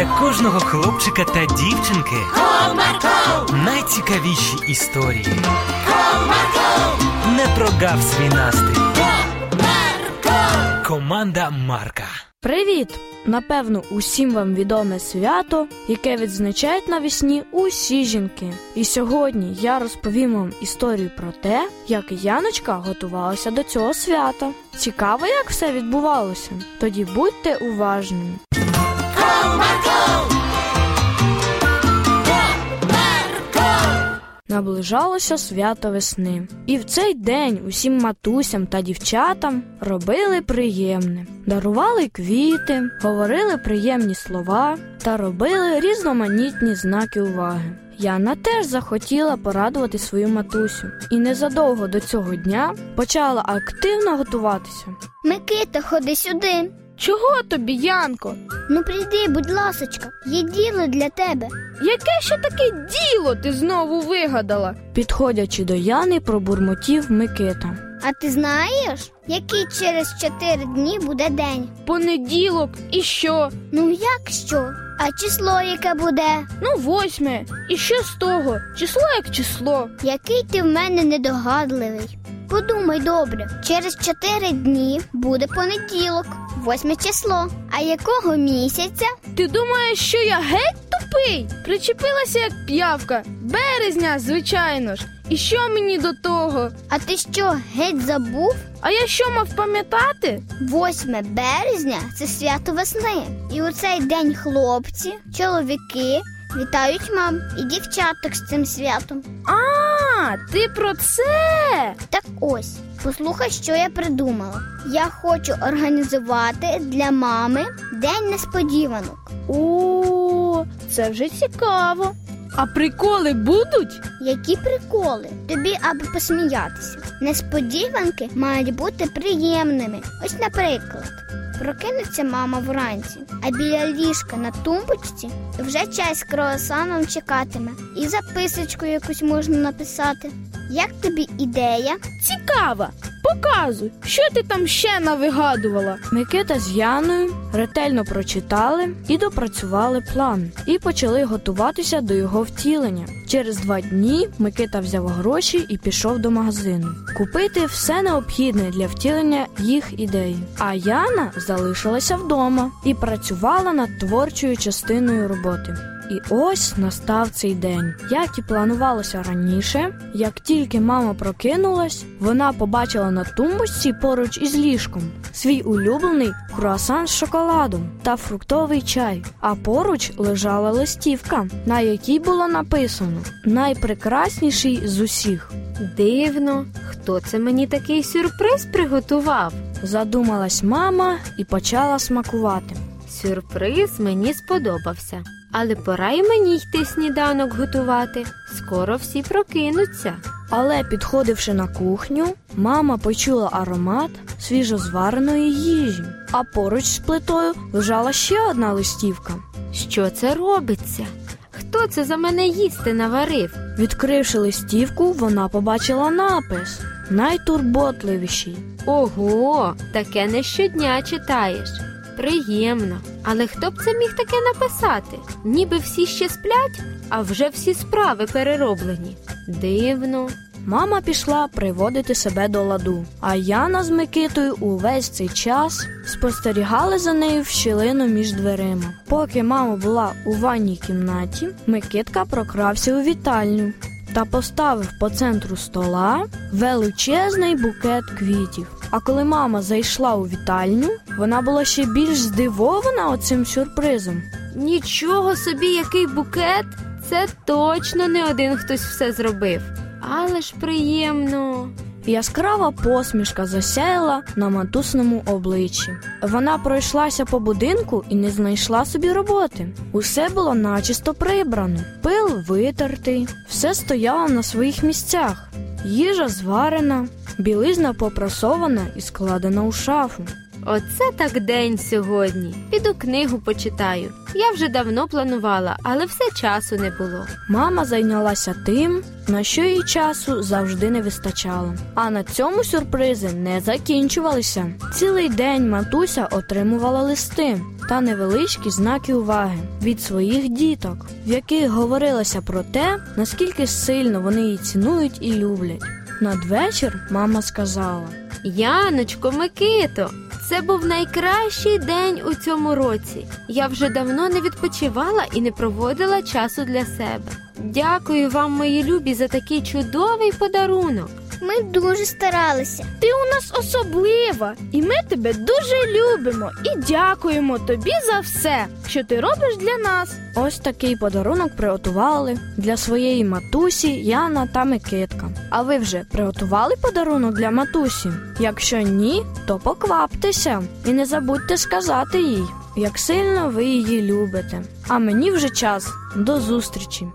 для кожного хлопчика та дівчинки Comarco, найцікавіші історії. Comarco, Не прогав свій настрій. Comarco. Команда Марка. Привіт! Напевно, усім вам відоме свято, яке відзначають навесні усі жінки. І сьогодні я розповім вам історію про те, як Яночка готувалася до цього свята. Цікаво, як все відбувалося. Тоді будьте уважними. Наближалося свято весни, і в цей день усім матусям та дівчатам робили приємне, дарували квіти, говорили приємні слова та робили різноманітні знаки уваги. Яна теж захотіла порадувати свою матусю, і незадовго до цього дня почала активно готуватися. Микита, ходи сюди. Чого тобі, Янко? Ну прийди, будь ласочка, є діло для тебе. Яке ще таке діло ти знову вигадала? Підходячи до Яни, пробурмотів Микита. А ти знаєш, який через чотири дні буде день? Понеділок і що? Ну як що? А число яке буде? Ну, восьме. І що з того? Число як число. Який ти в мене недогадливий? Подумай добре, через чотири дні буде понеділок, восьме число. А якого місяця? Ти думаєш, що я геть тупий? Причепилася як п'явка. Березня, звичайно ж. І що мені до того? А ти що, геть забув? А я що мав пам'ятати? 8 березня це свято весни. І у цей день хлопці, чоловіки вітають мам і дівчаток з цим святом. А, ти про це? Так ось, послухай, що я придумала. Я хочу організувати для мами день несподіванок. О, це вже цікаво. А приколи будуть? Які приколи? Тобі аби посміятися. Несподіванки мають бути приємними. Ось, наприклад, прокинеться мама вранці, а біля ліжка на тумбочці вже чай з круасаном чекатиме, і записочку якусь можна написати. Як тобі ідея? Цікаво. Показуй, що ти там ще навигадувала. Микита з Яною ретельно прочитали і допрацювали план, і почали готуватися до його втілення. Через два дні Микита взяв гроші і пішов до магазину купити все необхідне для втілення їх ідей. А Яна залишилася вдома і працювала над творчою частиною роботи. І ось настав цей день. Як і планувалося раніше, як тільки мама прокинулась, вона побачила на тумбочці поруч із ліжком свій улюблений круасан з шоколадом та фруктовий чай. А поруч лежала листівка, на якій було написано найпрекрасніший з усіх. Дивно, хто це мені такий сюрприз приготував? Задумалась мама і почала смакувати. Сюрприз мені сподобався, але пора й мені йти сніданок готувати. Скоро всі прокинуться. Але, підходивши на кухню, мама почула аромат свіжозвареної їжі, а поруч з плитою лежала ще одна листівка. Що це робиться? Хто це за мене їсти наварив? Відкривши листівку, вона побачила напис найтурботливіший. Ого, таке не щодня читаєш. Приємно. Але хто б це міг таке написати? Ніби всі ще сплять, а вже всі справи перероблені. Дивно. Мама пішла приводити себе до ладу, а Яна з Микитою увесь цей час спостерігали за нею в щілину між дверима. Поки мама була у ванній кімнаті, Микитка прокрався у вітальню та поставив по центру стола величезний букет квітів. А коли мама зайшла у вітальню, вона була ще більш здивована оцим сюрпризом. Нічого собі, який букет! Це точно не один хтось все зробив. Але ж приємно. Яскрава посмішка засяяла на матусному обличчі. Вона пройшлася по будинку і не знайшла собі роботи. Усе було начисто прибрано, пил витертий, все стояло на своїх місцях. Їжа зварена, білизна попрасована і складена у шафу. Оце так день сьогодні. Піду книгу почитаю. Я вже давно планувала, але все часу не було. Мама зайнялася тим, на що їй часу завжди не вистачало. А на цьому сюрпризи не закінчувалися. Цілий день матуся отримувала листи та невеличкі знаки уваги від своїх діток, в яких говорилося про те, наскільки сильно вони її цінують і люблять. Надвечір мама сказала. Яночко, Микито, це був найкращий день у цьому році. Я вже давно не відпочивала і не проводила часу для себе. Дякую вам, мої любі, за такий чудовий подарунок. Ми дуже старалися. Ти у нас особлива, і ми тебе дуже любимо і дякуємо тобі за все, що ти робиш для нас. Ось такий подарунок приготували для своєї матусі Яна та Микитка. А ви вже приготували подарунок для матусі? Якщо ні, то покваптеся і не забудьте сказати їй, як сильно ви її любите. А мені вже час. До зустрічі!